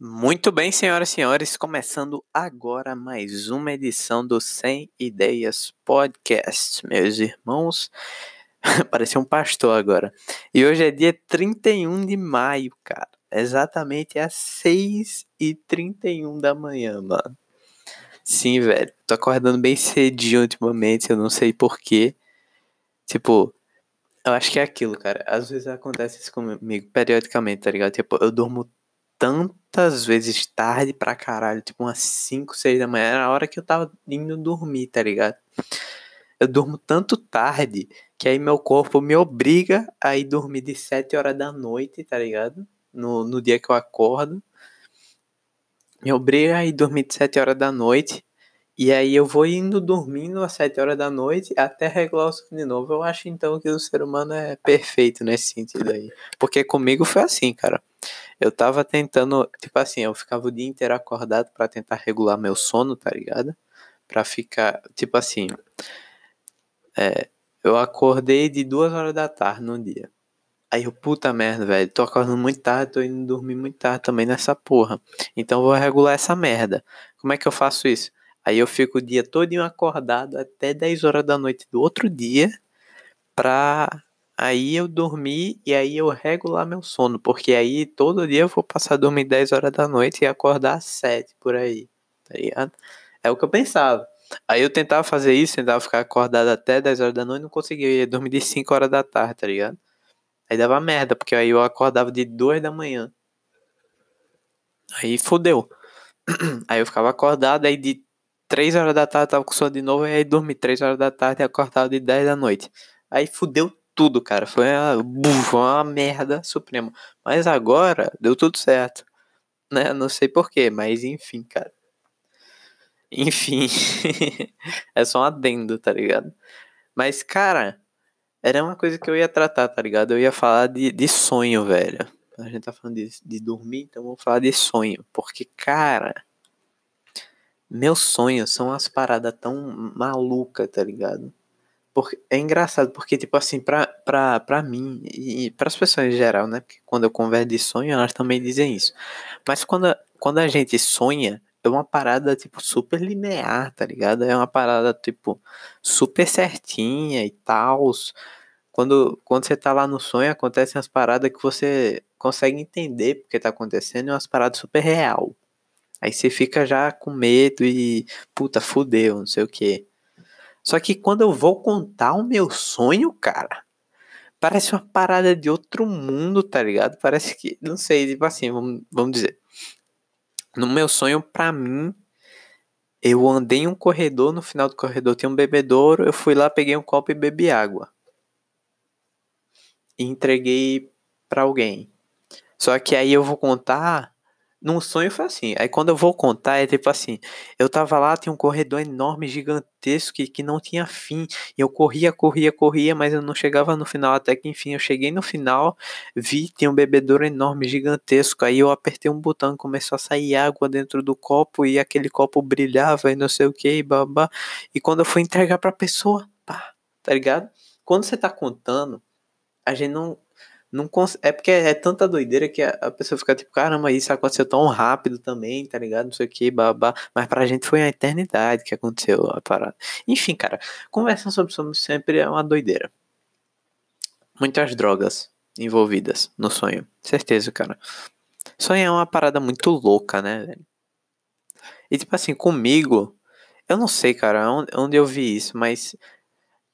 Muito bem, senhoras e senhores, começando agora mais uma edição do 100 Ideias Podcast. Meus irmãos, parecia um pastor agora. E hoje é dia 31 de maio, cara. Exatamente às 6h31 da manhã, mano. Sim, velho. Tô acordando bem cedinho ultimamente, eu não sei porquê. Tipo, eu acho que é aquilo, cara. Às vezes acontece isso comigo periodicamente, tá ligado? Tipo, eu durmo tantas vezes tarde pra caralho, tipo umas 5, 6 da manhã, era a hora que eu tava indo dormir, tá ligado? Eu durmo tanto tarde que aí meu corpo me obriga a ir dormir de 7 horas da noite, tá ligado? No, no dia que eu acordo. Me obriga a ir dormir de 7 horas da noite. E aí eu vou indo dormindo às 7 horas da noite até regular o sono de novo. Eu acho então que o ser humano é perfeito nesse sentido aí. Porque comigo foi assim, cara. Eu tava tentando, tipo assim, eu ficava o dia inteiro acordado para tentar regular meu sono, tá ligado? Pra ficar, tipo assim, é, eu acordei de duas horas da tarde num dia. Aí eu, puta merda, velho, tô acordando muito tarde, tô indo dormir muito tarde também nessa porra. Então vou regular essa merda. Como é que eu faço isso? Aí eu fico o dia todo acordado até 10 horas da noite do outro dia pra Aí eu dormi e aí eu regular meu sono, porque aí todo dia eu vou passar a dormir 10 horas da noite e acordar às 7 por aí, tá ligado? É o que eu pensava. Aí eu tentava fazer isso, tentava ficar acordado até 10 horas da noite, não conseguia, eu ia dormir de 5 horas da tarde, tá ligado? Aí dava merda, porque aí eu acordava de 2 da manhã. Aí fodeu. Aí eu ficava acordado, aí de 3 horas da tarde tava com sono de novo, e aí dormi 3 horas da tarde e acordava de 10 da noite. Aí fudeu tudo, cara. Foi uma, foi uma merda suprema. Mas agora deu tudo certo. Né? Não sei porquê, mas enfim, cara. Enfim. é só um adendo, tá ligado? Mas, cara, era uma coisa que eu ia tratar, tá ligado? Eu ia falar de, de sonho, velho. A gente tá falando de, de dormir, então vou falar de sonho. Porque, cara, meus sonhos são umas paradas tão malucas, tá ligado? Porque é engraçado, porque, tipo assim, pra, pra, pra mim e para as pessoas em geral, né? Porque quando eu converso de sonho, elas também dizem isso. Mas quando a, quando a gente sonha, é uma parada, tipo, super linear, tá ligado? É uma parada, tipo, super certinha e tal. Quando, quando você tá lá no sonho, acontecem as paradas que você consegue entender porque tá acontecendo, e umas paradas super real. Aí você fica já com medo e, puta, fudeu, não sei o que. Só que quando eu vou contar o meu sonho, cara, parece uma parada de outro mundo, tá ligado? Parece que, não sei, tipo assim, vamos, vamos dizer. No meu sonho, pra mim, eu andei em um corredor, no final do corredor tinha um bebedouro, eu fui lá, peguei um copo e bebi água. E entreguei para alguém. Só que aí eu vou contar num sonho foi assim. Aí quando eu vou contar, é tipo assim: eu tava lá, tinha um corredor enorme, gigantesco, que, que não tinha fim. E eu corria, corria, corria, mas eu não chegava no final. Até que enfim, eu cheguei no final, vi, tinha um bebedouro enorme, gigantesco. Aí eu apertei um botão, começou a sair água dentro do copo, e aquele copo brilhava e não sei o que, babá. E quando eu fui entregar pra pessoa, pá, tá ligado? Quando você tá contando, a gente não, não é porque é tanta doideira que a, pessoa fica tipo, caramba, isso aconteceu tão rápido também, tá ligado? Não sei o que, babá. Mas pra gente foi a eternidade que aconteceu a parada. Enfim, cara, conversar sobre sonho sempre é uma doideira. Muitas drogas envolvidas no sonho. Certeza, cara. Sonho é uma parada muito louca, né, velho? E tipo assim, comigo, eu não sei, cara, onde, onde eu vi isso, mas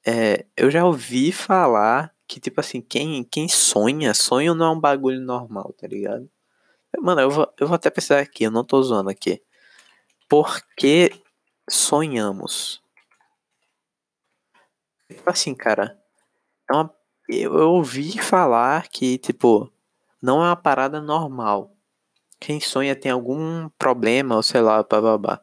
é, eu já ouvi falar que, tipo assim, quem, quem sonha, sonho não é um bagulho normal, tá ligado? Mano, eu vou, eu vou até pensar aqui, eu não tô zoando aqui. Por que sonhamos? Tipo assim, cara, é uma, eu, eu ouvi falar que, tipo, não é uma parada normal. Quem sonha tem algum problema, ou sei lá, babá.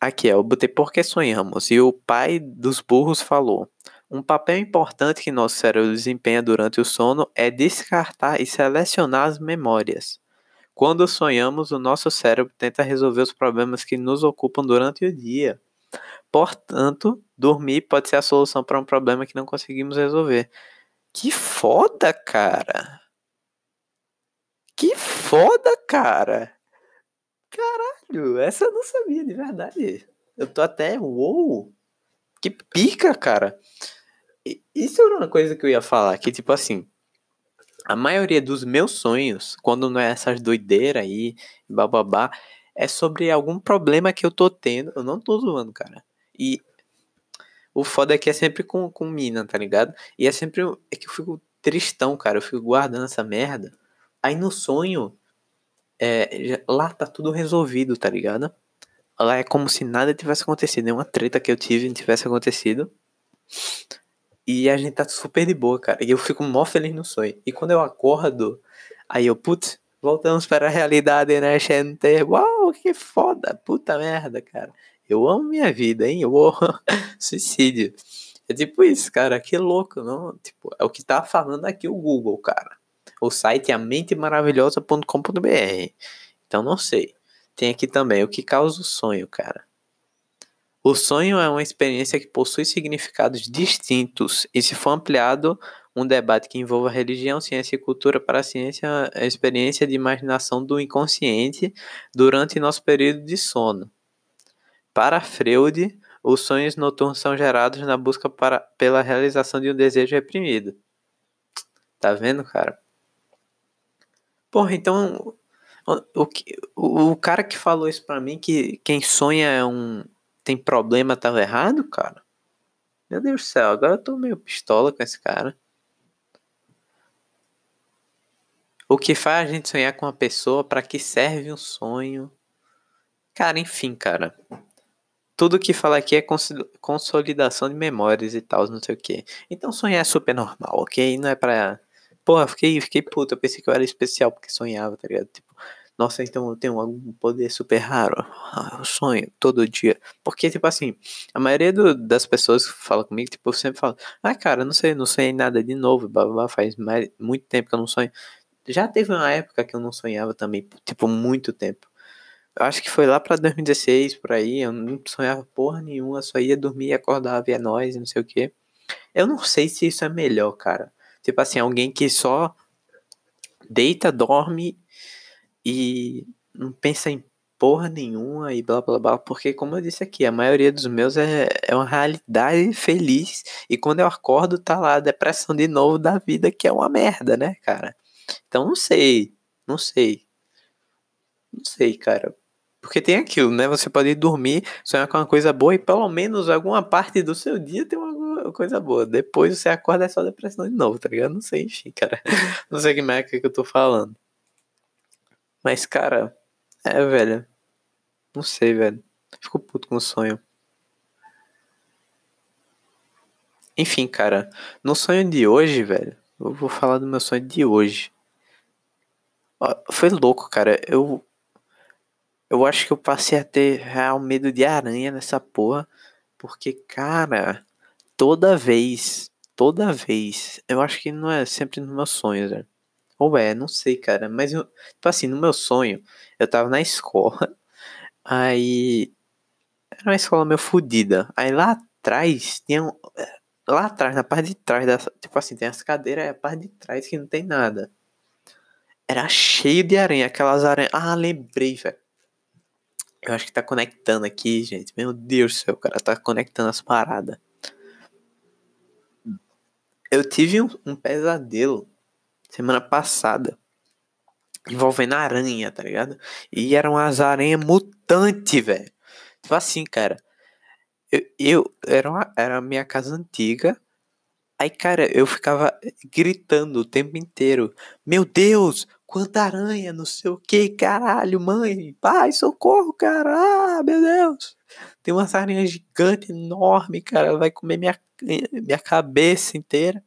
Aqui, ó, eu botei por que sonhamos. E o pai dos burros falou: um papel importante que nosso cérebro desempenha durante o sono é descartar e selecionar as memórias. Quando sonhamos, o nosso cérebro tenta resolver os problemas que nos ocupam durante o dia. Portanto, dormir pode ser a solução para um problema que não conseguimos resolver. Que foda, cara! Que foda, cara! Caralho, essa eu não sabia de verdade. Eu tô até. Uou! Que pica, cara! Isso era uma coisa que eu ia falar, que tipo assim. A maioria dos meus sonhos, quando não é essas doideiras aí, bababá, é sobre algum problema que eu tô tendo. Eu não tô zoando, cara. E o foda é que é sempre com, com mina, tá ligado? E é sempre. É que eu fico tristão, cara. Eu fico guardando essa merda. Aí no sonho, é, lá tá tudo resolvido, tá ligado? Lá é como se nada tivesse acontecido. Nenhuma treta que eu tive tivesse acontecido. E a gente tá super de boa, cara. E eu fico mó feliz no sonho. E quando eu acordo, aí eu, putz, voltamos para a realidade, né, gente? Uau, que foda, puta merda, cara. Eu amo minha vida, hein? Eu amo suicídio. É tipo isso, cara. Que louco, não? Tipo, é o que tá falando aqui o Google, cara. O site é mentemaravilhosa.com.br. Então não sei. Tem aqui também o que causa o sonho, cara. O sonho é uma experiência que possui significados distintos e, se for ampliado, um debate que envolva religião, ciência e cultura para a ciência, a experiência de imaginação do inconsciente durante nosso período de sono. Para Freud, os sonhos noturnos são gerados na busca para, pela realização de um desejo reprimido. Tá vendo, cara? Porra, então o, o, o cara que falou isso pra mim, que quem sonha é um, tem problema, tava errado, cara? Meu Deus do céu, agora eu tô meio pistola com esse cara. O que faz a gente sonhar com uma pessoa, para que serve um sonho? Cara, enfim, cara. Tudo que fala aqui é consolidação de memórias e tal, não sei o que. Então sonhar é super normal, ok? Não é pra. Porra, fiquei, fiquei puto. Eu pensei que eu era especial porque sonhava, tá ligado? Tipo, nossa, então eu tenho algum poder super raro. Ah, eu sonho todo dia. Porque, tipo assim, a maioria do, das pessoas que falam comigo, tipo, sempre falo, ah, cara, não sei, não sonhei nada de novo, babá, faz mais, muito tempo que eu não sonho. Já teve uma época que eu não sonhava também, tipo, muito tempo. Eu acho que foi lá pra 2016, por aí, eu não sonhava porra nenhuma, só ia dormir, acordava, via nós, não sei o que. Eu não sei se isso é melhor, cara. Tipo assim, alguém que só deita, dorme e não pensa em porra nenhuma e blá blá blá, porque como eu disse aqui, a maioria dos meus é, é uma realidade feliz e quando eu acordo tá lá a depressão de novo da vida que é uma merda, né, cara? Então não sei, não sei. Não sei, cara. Porque tem aquilo, né? Você pode dormir, sonhar com uma coisa boa e pelo menos alguma parte do seu dia tem uma coisa boa. Depois você acorda é só depressão de novo, tá ligado? Não sei, enfim, cara. Não sei que merda que eu tô falando. Mas, cara, é, velho. Não sei, velho. Fico puto com o sonho. Enfim, cara, no sonho de hoje, velho, eu vou falar do meu sonho de hoje. Foi louco, cara. Eu eu acho que eu passei a ter real medo de aranha nessa porra, porque cara, toda vez, toda vez, eu acho que não é sempre nos meus sonhos, velho. Ou é, não sei, cara. Mas, eu, tipo assim, no meu sonho, eu tava na escola. Aí. Era uma escola meio fodida. Aí lá atrás tinha. Um, lá atrás, na parte de trás da. Tipo assim, tem as cadeiras, é a parte de trás que não tem nada. Era cheio de aranha, aquelas aranhas. Ah, lembrei, velho. Eu acho que tá conectando aqui, gente. Meu Deus do céu, cara tá conectando as paradas. Eu tive um, um pesadelo semana passada envolvendo aranha, tá ligado? E eram as aranhas mutantes, velho. Tipo assim, cara. Eu, eu era, uma, era a minha casa antiga. Aí, cara, eu ficava gritando o tempo inteiro: Meu Deus, quanta aranha, não sei o que, caralho, mãe, pai, socorro, cara, ah, meu Deus. Tem uma aranha gigante, enorme, cara, vai comer minha, minha cabeça inteira.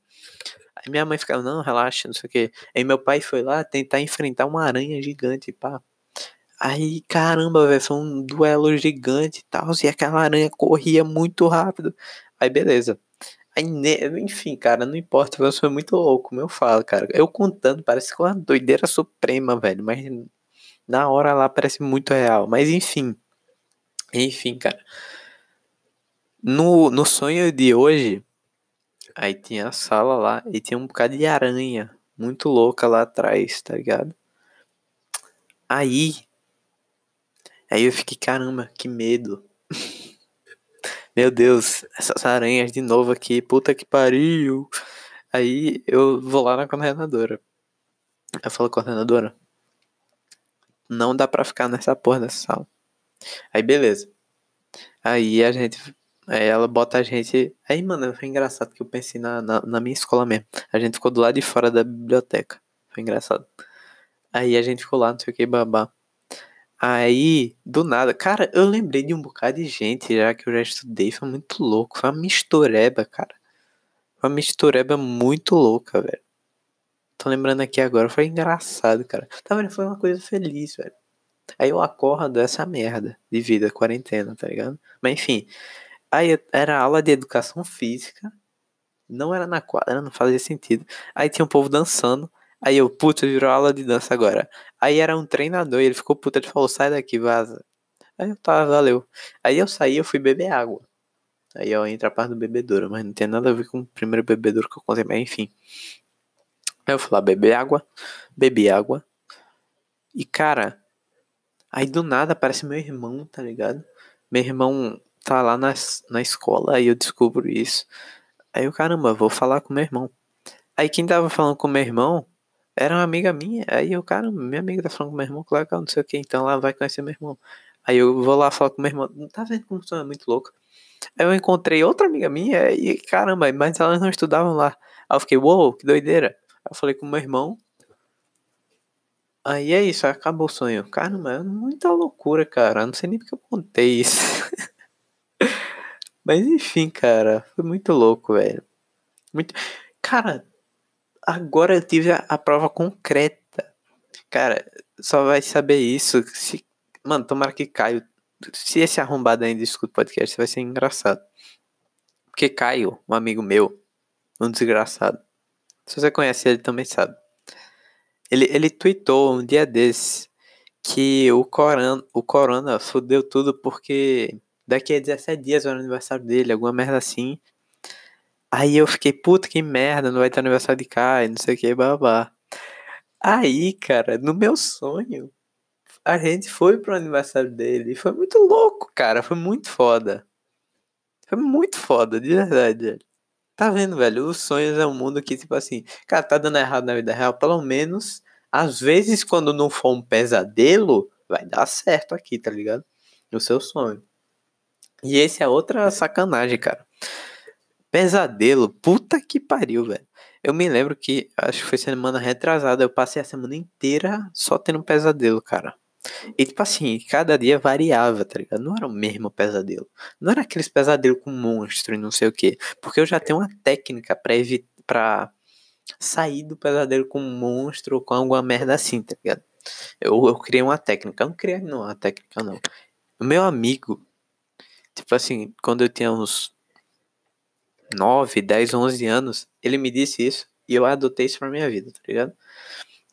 Aí minha mãe ficava, não, relaxa, não sei o que. Aí meu pai foi lá tentar enfrentar uma aranha gigante, pá. Aí, caramba, velho, foi um duelo gigante e tal. E aquela aranha corria muito rápido. Aí, beleza. Aí, enfim, cara, não importa, eu sou muito louco, como eu falo, cara. Eu contando, parece uma doideira suprema, velho. Mas na hora lá parece muito real. Mas enfim. Enfim, cara. No, no sonho de hoje, Aí tinha a sala lá e tinha um bocado de aranha muito louca lá atrás, tá ligado? Aí Aí eu fiquei, caramba, que medo. Meu Deus, essas aranhas de novo aqui, puta que pariu. Aí eu vou lá na coordenadora. Eu falo, coordenadora, não dá pra ficar nessa porra dessa sala. Aí beleza. Aí a gente. Aí ela bota a gente. Aí, mano, foi engraçado que eu pensei na, na, na minha escola mesmo. A gente ficou do lado de fora da biblioteca. Foi engraçado. Aí a gente ficou lá, não sei o que, babá. Aí, do nada, cara, eu lembrei de um bocado de gente já que eu já estudei. Foi muito louco. Foi uma mistureba, cara. Foi uma mistureba muito louca, velho. Tô lembrando aqui agora. Foi engraçado, cara. Tá vendo? Foi uma coisa feliz, velho. Aí eu acordo essa merda de vida, quarentena, tá ligado? Mas enfim. Aí era aula de educação física. Não era na quadra, não fazia sentido. Aí tinha um povo dançando. Aí eu, puta, virou aula de dança agora. Aí era um treinador e ele ficou puta, ele falou, sai daqui, vaza. Aí eu tava, valeu. Aí eu saí, eu fui beber água. Aí eu entra a parte do bebedouro, mas não tem nada a ver com o primeiro bebedouro que eu contei, mas enfim. Aí eu fui lá beber água, bebi água. E cara, aí do nada aparece meu irmão, tá ligado? Meu irmão tá lá na, na escola, aí eu descubro isso. Aí eu, caramba, vou falar com meu irmão. Aí quem tava falando com meu irmão era uma amiga minha. Aí eu, cara, minha amiga tá falando com meu irmão, claro que não sei o que, então ela vai conhecer meu irmão. Aí eu vou lá falar com meu irmão. Não tá vendo como isso é muito louco? Aí eu encontrei outra amiga minha e caramba, mas elas não estudavam lá. Aí eu fiquei, uou, wow, que doideira. Aí eu falei com meu irmão. Aí é isso, acabou o sonho. Caramba, é muita loucura, cara. Não sei nem porque eu contei isso. mas enfim, cara, foi muito louco, velho. Muito. Cara, agora eu tive a, a, prova concreta. Cara, só vai saber isso se. Mano, tomara que Caio. Se esse arrombado ainda escuta o podcast, vai ser engraçado. Porque Caio, um amigo meu, um desgraçado. Se você conhece ele também sabe. Ele, ele tweetou um dia desses que o corona, o corona fudeu tudo porque daqui a 17 dias é o aniversário dele, alguma merda assim. Aí eu fiquei, puta que merda, não vai ter aniversário de Kai, não sei o que, babá. Aí, cara, no meu sonho, a gente foi pro aniversário dele. E foi muito louco, cara. Foi muito foda. Foi muito foda, de verdade. Tá vendo, velho? Os sonhos é um mundo que, tipo assim, cara, tá dando errado na vida real. Pelo menos, às vezes, quando não for um pesadelo, vai dar certo aqui, tá ligado? No seu sonho. E esse é outra sacanagem, cara. Pesadelo, puta que pariu, velho. Eu me lembro que, acho que foi semana retrasada, eu passei a semana inteira só tendo um pesadelo, cara. E tipo assim, cada dia variava, tá ligado? Não era o mesmo pesadelo. Não era aqueles pesadelos com monstro e não sei o que. Porque eu já tenho uma técnica pra, evitar, pra sair do pesadelo com monstro ou com alguma merda assim, tá ligado? Eu, eu criei uma técnica. Eu não criei não, uma técnica, não. O meu amigo, tipo assim, quando eu tinha uns 9, 10, 11 anos, ele me disse isso e eu adotei isso pra minha vida, tá ligado?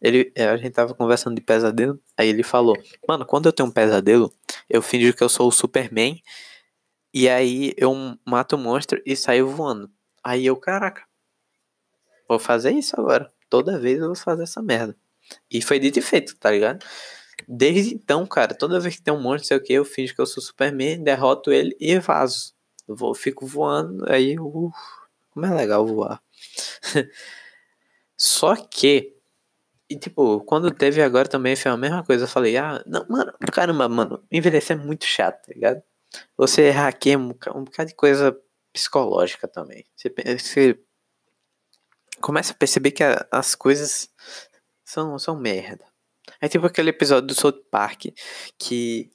Ele, é, a gente tava conversando de pesadelo, aí ele falou: Mano, quando eu tenho um pesadelo, eu finjo que eu sou o Superman e aí eu mato o monstro e saio voando. Aí eu, caraca, vou fazer isso agora. Toda vez eu vou fazer essa merda. E foi dito e feito, tá ligado? Desde então, cara, toda vez que tem um monstro, sei o que, eu finjo que eu sou Superman, derroto ele e vazo. Eu vou, fico voando, aí, uh, como é legal voar. Só que, e tipo, quando teve agora também foi a mesma coisa. Eu falei, ah, não, mano, caramba, mano, envelhecer é muito chato, tá ligado? Você hackeia um, um bocado de coisa psicológica também. Você, você começa a perceber que a, as coisas são, são merda. É tipo aquele episódio do South Park que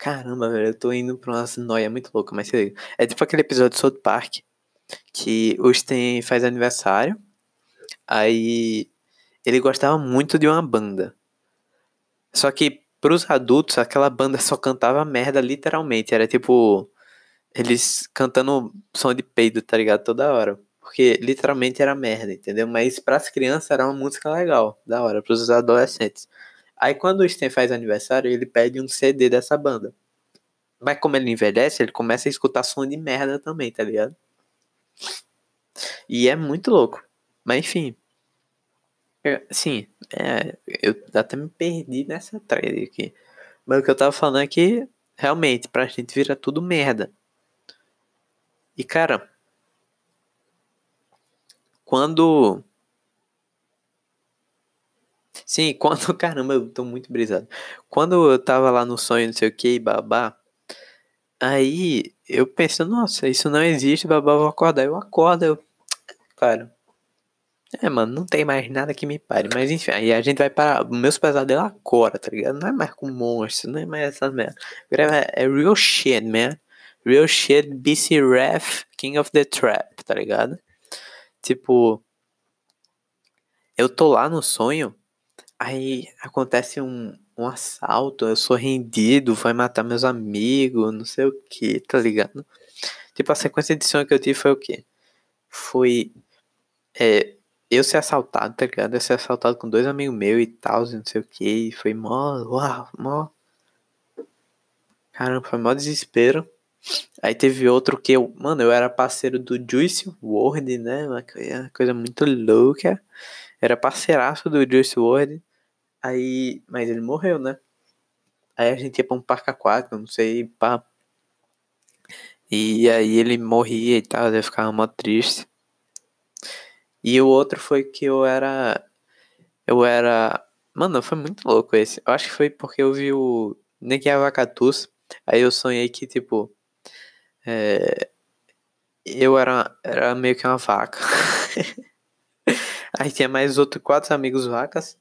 Caramba, velho, eu tô indo pra uma noia muito louca, mas é tipo aquele episódio de South Park que o Sten faz aniversário, aí ele gostava muito de uma banda. Só que pros adultos, aquela banda só cantava merda literalmente, era tipo eles cantando som de peido, tá ligado? Toda hora. Porque literalmente era merda, entendeu? Mas pras crianças era uma música legal, da hora, pros adolescentes. Aí quando o Sten faz aniversário, ele pede um CD dessa banda. Mas como ele envelhece, ele começa a escutar som de merda também, tá ligado? E é muito louco. Mas enfim. Eu, assim, é, eu até me perdi nessa thread aqui. Mas o que eu tava falando é que, realmente, pra gente vira tudo merda. E, cara, quando. Sim, quando. Caramba, eu tô muito brisado. Quando eu tava lá no sonho, não sei o que, babá. Aí eu penso, nossa, isso não existe, babá, vou acordar. Eu acordo, eu. Cara. É, mano, não tem mais nada que me pare. Mas enfim, aí a gente vai para. Meus pesadelos agora, tá ligado? Não é mais com monstros, não é mais essas merda. É, é real shit, man. Real shit, BC Ref, King of the Trap, tá ligado? Tipo. Eu tô lá no sonho, aí acontece um, um assalto, eu sou rendido, vai matar meus amigos, não sei o que, tá ligado? Tipo, a sequência de sonho que eu tive foi o quê? Foi é, eu ser assaltado, tá ligado? Eu ser assaltado com dois amigos meus e tal, não sei o que, e foi mó, uau, mó. Caramba, foi mó desespero. Aí teve outro que eu, mano, eu era parceiro do Juice Ward, né? Uma coisa muito louca. Era parceiraço do Juice Ward. Aí, mas ele morreu, né? Aí a gente ia pra um parque aquático, não sei, pá. E aí ele morria e tal, eu ficava mó triste. E o outro foi que eu era. Eu era. Mano, foi muito louco esse. Eu acho que foi porque eu vi o Neguia Vacatus. Aí eu sonhei que, tipo. É, eu era, era meio que uma vaca. Aí tinha mais outros quatro amigos vacas.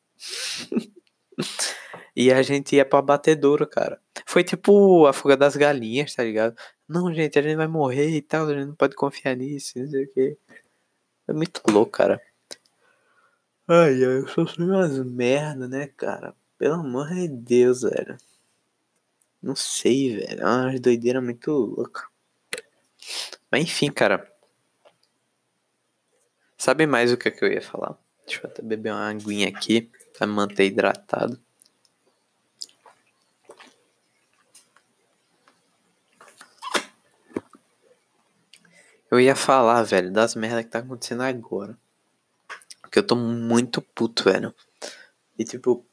E a gente ia pra batedouro, cara. Foi tipo a fuga das galinhas, tá ligado? Não, gente, a gente vai morrer e tal, a gente não pode confiar nisso, não sei o que. É muito louco, cara. Ai, eu sou umas merda, né, cara? Pelo amor de Deus, velho. Não sei, velho. É uma doideira muito louca. Mas enfim, cara. Sabe mais o que, é que eu ia falar? Deixa eu até beber uma aguinha aqui pra me manter hidratado. Eu ia falar, velho, das merdas que tá acontecendo agora. Porque eu tô muito puto, velho. E tipo,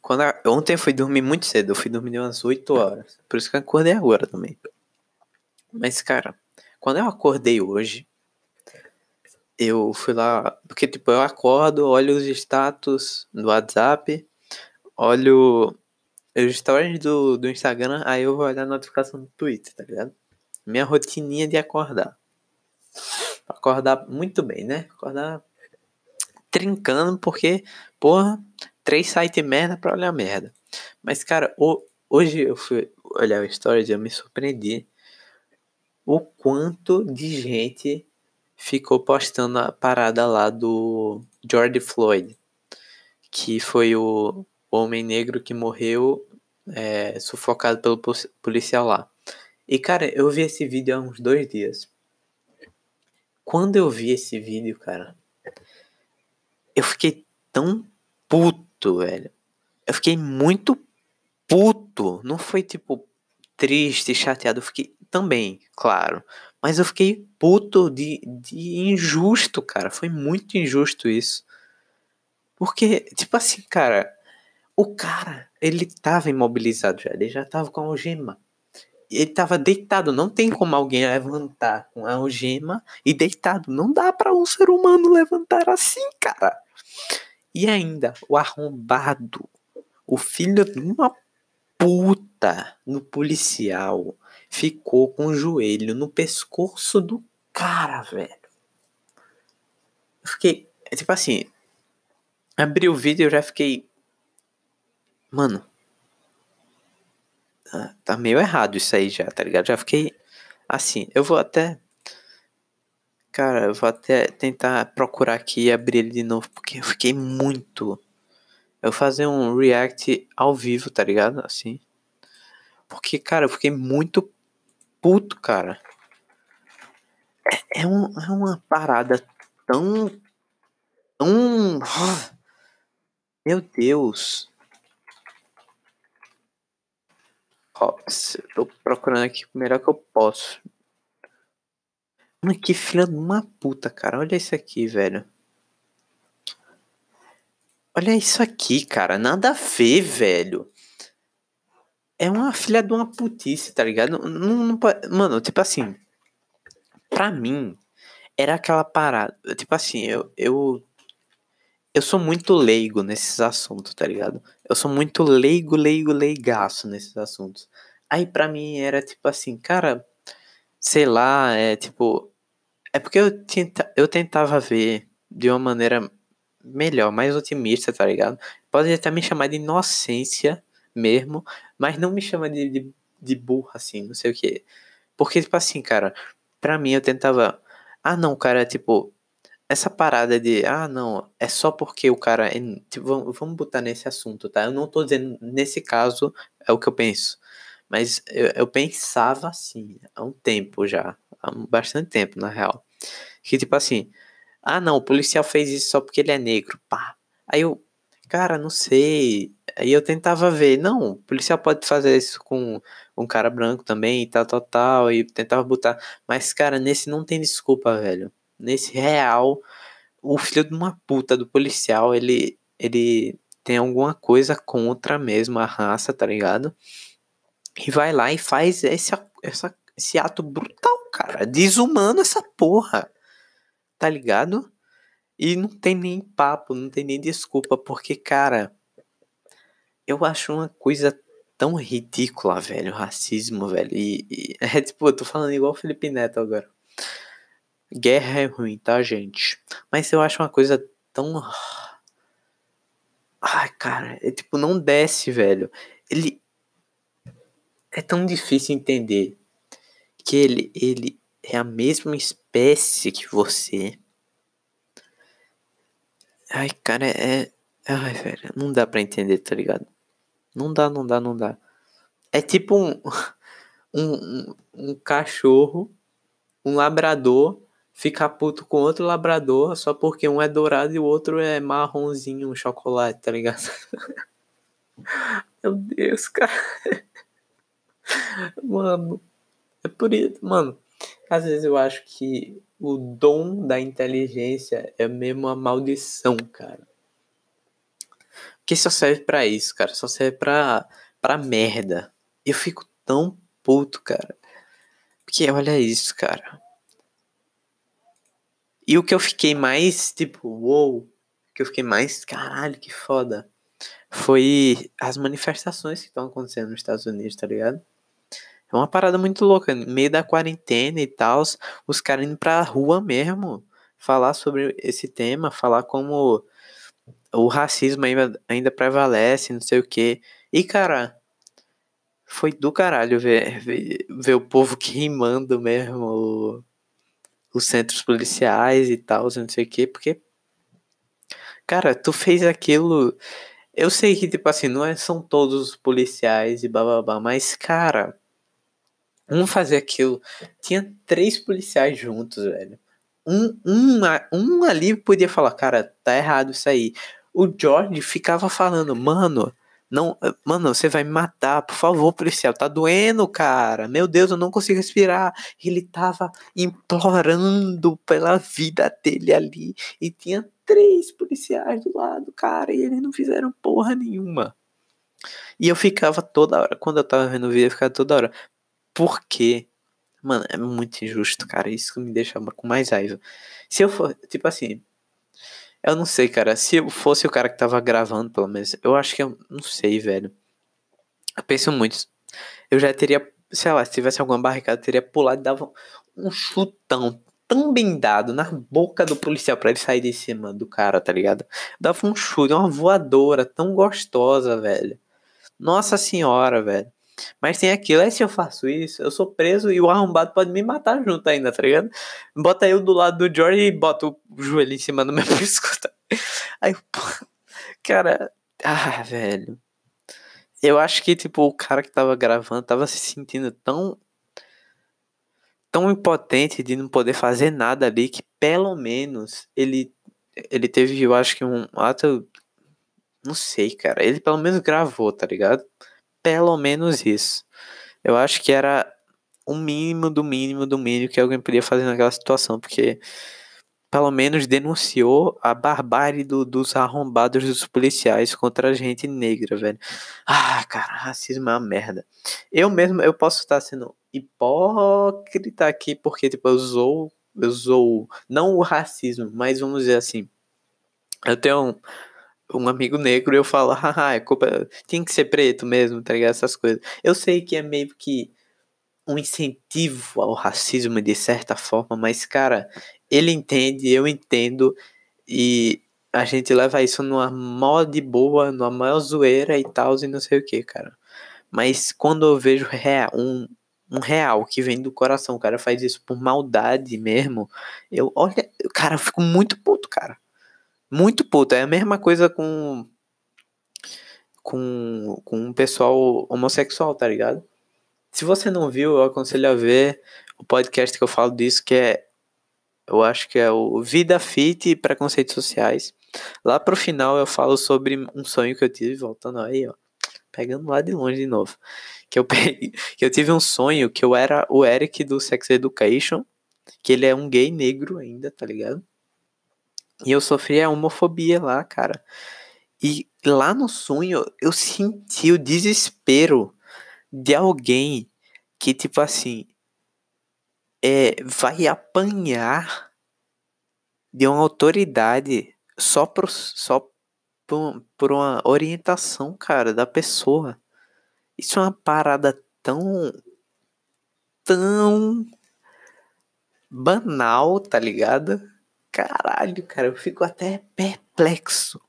quando a... ontem eu fui dormir muito cedo, eu fui dormir umas 8 horas. Por isso que eu acordei agora também. Mas, cara, quando eu acordei hoje, eu fui lá, porque tipo, eu acordo, olho os status do WhatsApp, olho os stories do, do Instagram, aí eu vou olhar a notificação do Twitter, tá ligado? Minha rotininha de acordar. Acordar muito bem, né? Acordar trincando, porque, porra, três sites merda pra olhar merda. Mas, cara, hoje eu fui olhar o stories e eu me surpreendi o quanto de gente ficou postando a parada lá do George Floyd, que foi o homem negro que morreu é, sufocado pelo policial lá. E cara, eu vi esse vídeo há uns dois dias. Quando eu vi esse vídeo, cara, eu fiquei tão puto, velho. Eu fiquei muito puto. Não foi tipo triste, chateado. Eu fiquei também, claro. Mas eu fiquei puto de, de injusto, cara. Foi muito injusto isso. Porque, tipo assim, cara, o cara, ele tava imobilizado já, ele já tava com a algema. Ele tava deitado, não tem como alguém levantar com a algema e deitado. Não dá para um ser humano levantar assim, cara. E ainda, o arrombado, o filho de uma puta no policial ficou com o joelho no pescoço do cara, velho. Eu fiquei, tipo assim, abri o vídeo e eu já fiquei. Mano. Tá, tá meio errado isso aí já, tá ligado? Já fiquei assim. Eu vou até. Cara, eu vou até tentar procurar aqui e abrir ele de novo, porque eu fiquei muito. Eu fazer um react ao vivo, tá ligado? Assim. Porque, cara, eu fiquei muito puto, cara. É, é, um, é uma parada tão. tão. Meu Deus. Eu tô procurando aqui o melhor que eu posso. Mano, que filha de uma puta, cara. Olha isso aqui, velho. Olha isso aqui, cara. Nada a ver, velho. É uma filha de uma putice, tá ligado? Não, não, mano, tipo assim, pra mim, era aquela parada. Tipo assim, eu, eu. Eu sou muito leigo nesses assuntos, tá ligado? Eu sou muito leigo, leigo, leigaço nesses assuntos. Aí pra mim era tipo assim, cara, sei lá, é tipo. É porque eu, tenta, eu tentava ver de uma maneira melhor, mais otimista, tá ligado? Pode até me chamar de inocência mesmo, mas não me chama de, de, de burra, assim, não sei o que. Porque, tipo assim, cara, pra mim eu tentava. Ah, não, cara, tipo, essa parada de, ah, não, é só porque o cara. É, tipo, vamos botar nesse assunto, tá? Eu não tô dizendo, nesse caso, é o que eu penso. Mas eu, eu pensava assim, há um tempo já. Há bastante tempo, na real. Que tipo assim, ah não, o policial fez isso só porque ele é negro. Pá. Aí eu, cara, não sei. Aí eu tentava ver, não, o policial pode fazer isso com um cara branco também e tal, tal, tal. E tentava botar. Mas, cara, nesse não tem desculpa, velho. Nesse real, o filho de uma puta do policial, ele, ele tem alguma coisa contra mesmo a raça, tá ligado? E vai lá e faz esse, essa, esse ato brutal, cara. Desumano essa porra. Tá ligado? E não tem nem papo, não tem nem desculpa, porque, cara, eu acho uma coisa tão ridícula, velho, racismo, velho. E, e é tipo, eu tô falando igual o Felipe Neto agora. Guerra é ruim, tá, gente? Mas eu acho uma coisa tão. Ai, cara, é tipo, não desce, velho. Ele, é tão difícil entender que ele, ele é a mesma espécie que você. Ai, cara, é. Ai, velho, não dá pra entender, tá ligado? Não dá, não dá, não dá. É tipo um, um, um cachorro, um labrador, ficar puto com outro labrador só porque um é dourado e o outro é marronzinho, um chocolate, tá ligado? Meu Deus, cara. Mano, é por isso, mano. Às vezes eu acho que o dom da inteligência é mesmo uma maldição, cara. Porque só serve para isso, cara. Só serve pra, pra merda. Eu fico tão puto, cara. Porque olha isso, cara. E o que eu fiquei mais, tipo, uou. Que eu fiquei mais, caralho, que foda. Foi as manifestações que estão acontecendo nos Estados Unidos, tá ligado? É uma parada muito louca. No meio da quarentena e tal, os caras indo pra rua mesmo falar sobre esse tema, falar como o racismo ainda, ainda prevalece, não sei o que. E, cara, foi do caralho ver, ver, ver o povo queimando mesmo os centros policiais e tal, não sei o que, porque, cara, tu fez aquilo. Eu sei que, tipo assim, não é, são todos os policiais e bababá, mas, cara, um fazia aquilo. Tinha três policiais juntos, velho. Um, um, um ali podia falar, cara, tá errado isso aí. O George ficava falando, mano, não, mano, você vai me matar, por favor, policial, tá doendo, cara. Meu Deus, eu não consigo respirar. Ele tava implorando pela vida dele ali e tinha três policiais do lado, cara, e eles não fizeram porra nenhuma. E eu ficava toda hora, quando eu tava vendo o vídeo, eu ficava toda hora, porque, mano, é muito injusto, cara. Isso me deixa com mais raiva. Se eu for, tipo assim, eu não sei, cara. Se fosse o cara que tava gravando, pelo menos, eu acho que eu não sei, velho. Eu penso muito. Eu já teria, sei lá, se tivesse alguma barricada, eu teria pulado e dava um chutão tão bem dado na boca do policial para ele sair de cima do cara, tá ligado? Dava um chute, uma voadora tão gostosa, velho. Nossa senhora, velho. Mas tem aquilo, é se eu faço isso, eu sou preso e o arrombado pode me matar junto ainda, tá ligado? Bota eu do lado do George e bota o joelho em cima do meu pescoço. Aí, cara, ah, velho. Eu acho que, tipo, o cara que tava gravando tava se sentindo tão. tão impotente de não poder fazer nada ali que, pelo menos, ele. Ele teve, eu acho que um ato. Não sei, cara. Ele pelo menos gravou, tá ligado? Pelo menos isso. Eu acho que era o mínimo do mínimo do mínimo que alguém podia fazer naquela situação, porque pelo menos denunciou a barbárie do, dos arrombados dos policiais contra a gente negra, velho. Ah, cara, racismo é uma merda. Eu mesmo, eu posso estar sendo hipócrita aqui, porque, tipo, eu usou, eu usou, não o racismo, mas vamos dizer assim, eu tenho um, amigo negro e eu falo, haha, é culpa, tem que ser preto mesmo, tá ligado? Essas coisas. Eu sei que é meio que um incentivo ao racismo de certa forma, mas, cara, ele entende, eu entendo, e a gente leva isso numa mó de boa, numa maior zoeira e tal, e não sei o que, cara. Mas quando eu vejo um, um real que vem do coração, o cara faz isso por maldade mesmo, eu, olha, cara, eu fico muito puto, cara. Muito puto. É a mesma coisa com. Com, com um pessoal homossexual, tá ligado? Se você não viu, eu aconselho a ver o podcast que eu falo disso, que é. Eu acho que é o Vida Fit e Preconceitos Sociais. Lá pro final eu falo sobre um sonho que eu tive, voltando aí, ó. Pegando lá de longe de novo. Que eu, peguei, que eu tive um sonho que eu era o Eric do Sex Education. Que ele é um gay negro ainda, tá ligado? E eu sofri a homofobia lá, cara. E lá no sonho eu senti o desespero de alguém que, tipo assim, é, vai apanhar de uma autoridade só por, só por, por uma orientação, cara, da pessoa. Isso é uma parada tão. tão. banal, tá ligado? Caralho, cara, eu fico até perplexo.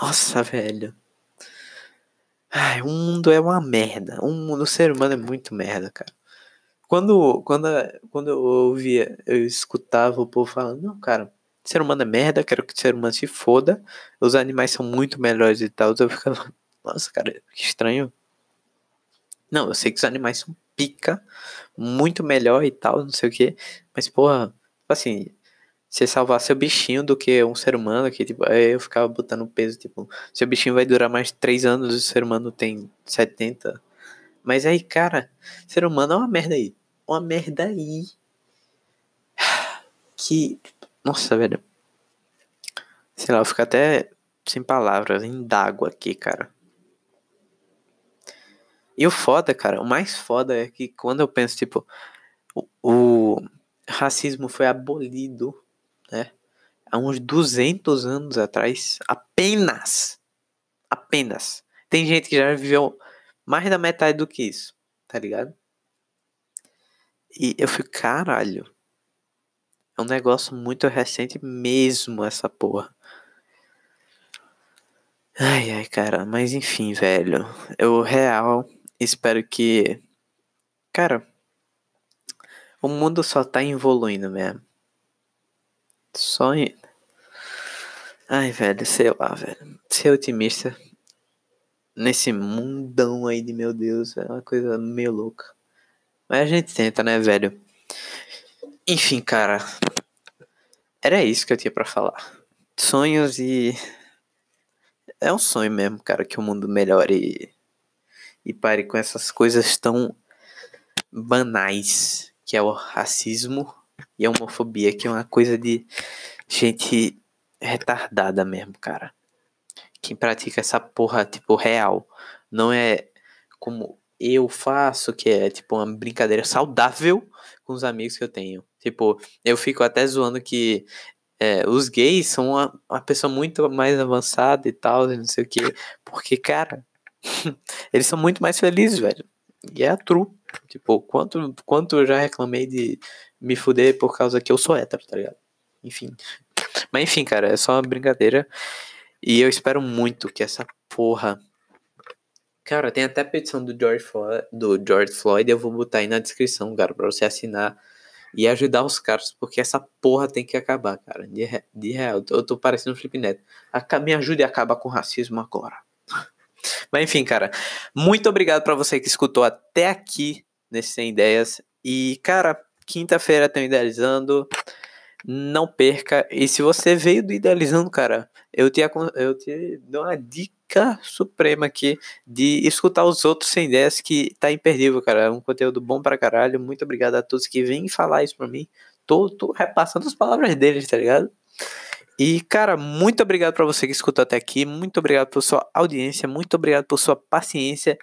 Nossa, velho. Ai, o mundo é uma merda. O, mundo, o ser humano é muito merda, cara. Quando, quando, quando eu ouvia, eu escutava o povo falando, não, cara, ser humano é merda, quero que o ser humano se foda, os animais são muito melhores e tal. Eu ficava, nossa, cara, que estranho. Não, eu sei que os animais são pica, muito melhor e tal, não sei o que, mas, porra, assim, você salvar seu bichinho do que um ser humano, que tipo, eu ficava botando peso, tipo, seu bichinho vai durar mais 3 anos, o ser humano tem 70. Mas aí, cara, ser humano é uma merda aí. Uma merda aí. Que. Nossa, velho. Sei lá, eu fico até sem palavras, indago aqui, cara. E o foda, cara, o mais foda é que quando eu penso, tipo, o, o racismo foi abolido né? Há uns 200 anos atrás, apenas, apenas. Tem gente que já viveu mais da metade do que isso, tá ligado? E eu fico, caralho. É um negócio muito recente mesmo, essa porra. Ai, ai, cara, mas enfim, velho. Eu real espero que. Cara, o mundo só tá evoluindo mesmo. Sonho. Ai, velho, sei lá, velho. Ser otimista nesse mundão aí de meu Deus é uma coisa meio louca. Mas a gente tenta, né, velho? Enfim, cara. Era isso que eu tinha para falar. Sonhos e. É um sonho mesmo, cara, que o mundo melhore e, e pare com essas coisas tão banais que é o racismo e a homofobia, que é uma coisa de gente retardada mesmo, cara. Quem pratica essa porra, tipo, real. Não é como eu faço, que é, tipo, uma brincadeira saudável com os amigos que eu tenho. Tipo, eu fico até zoando que é, os gays são uma, uma pessoa muito mais avançada e tal, não sei o que. Porque, cara, eles são muito mais felizes, velho. E é true. Tipo, quanto, quanto eu já reclamei de me fuder por causa que eu sou hétero, tá ligado? Enfim. Mas enfim, cara, é só uma brincadeira. E eu espero muito que essa porra. Cara, tem até petição do George, Floyd, do George Floyd, eu vou botar aí na descrição, cara, pra você assinar e ajudar os caras, porque essa porra tem que acabar, cara. De, de real, eu tô parecendo um Flip Neto. Me ajude a acabar com o racismo agora. Mas enfim, cara, muito obrigado para você que escutou até aqui nesse Sem Ideias. E, cara, quinta-feira tem Idealizando. Não perca. E se você veio do Idealizando, cara, eu te, eu te dou uma dica suprema aqui de escutar os outros sem ideias que tá imperdível, cara. É um conteúdo bom pra caralho. Muito obrigado a todos que vêm falar isso pra mim tô, tô repassando as palavras deles, tá ligado? E, cara, muito obrigado para você que escutou até aqui. Muito obrigado por sua audiência. Muito obrigado por sua paciência.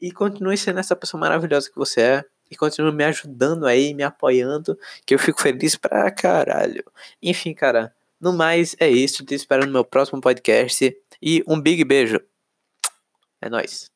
E continue sendo essa pessoa maravilhosa que você é. E continue me ajudando aí, me apoiando. Que eu fico feliz pra caralho. Enfim, cara. No mais, é isso. Te espero no meu próximo podcast. E um big beijo. É nóis.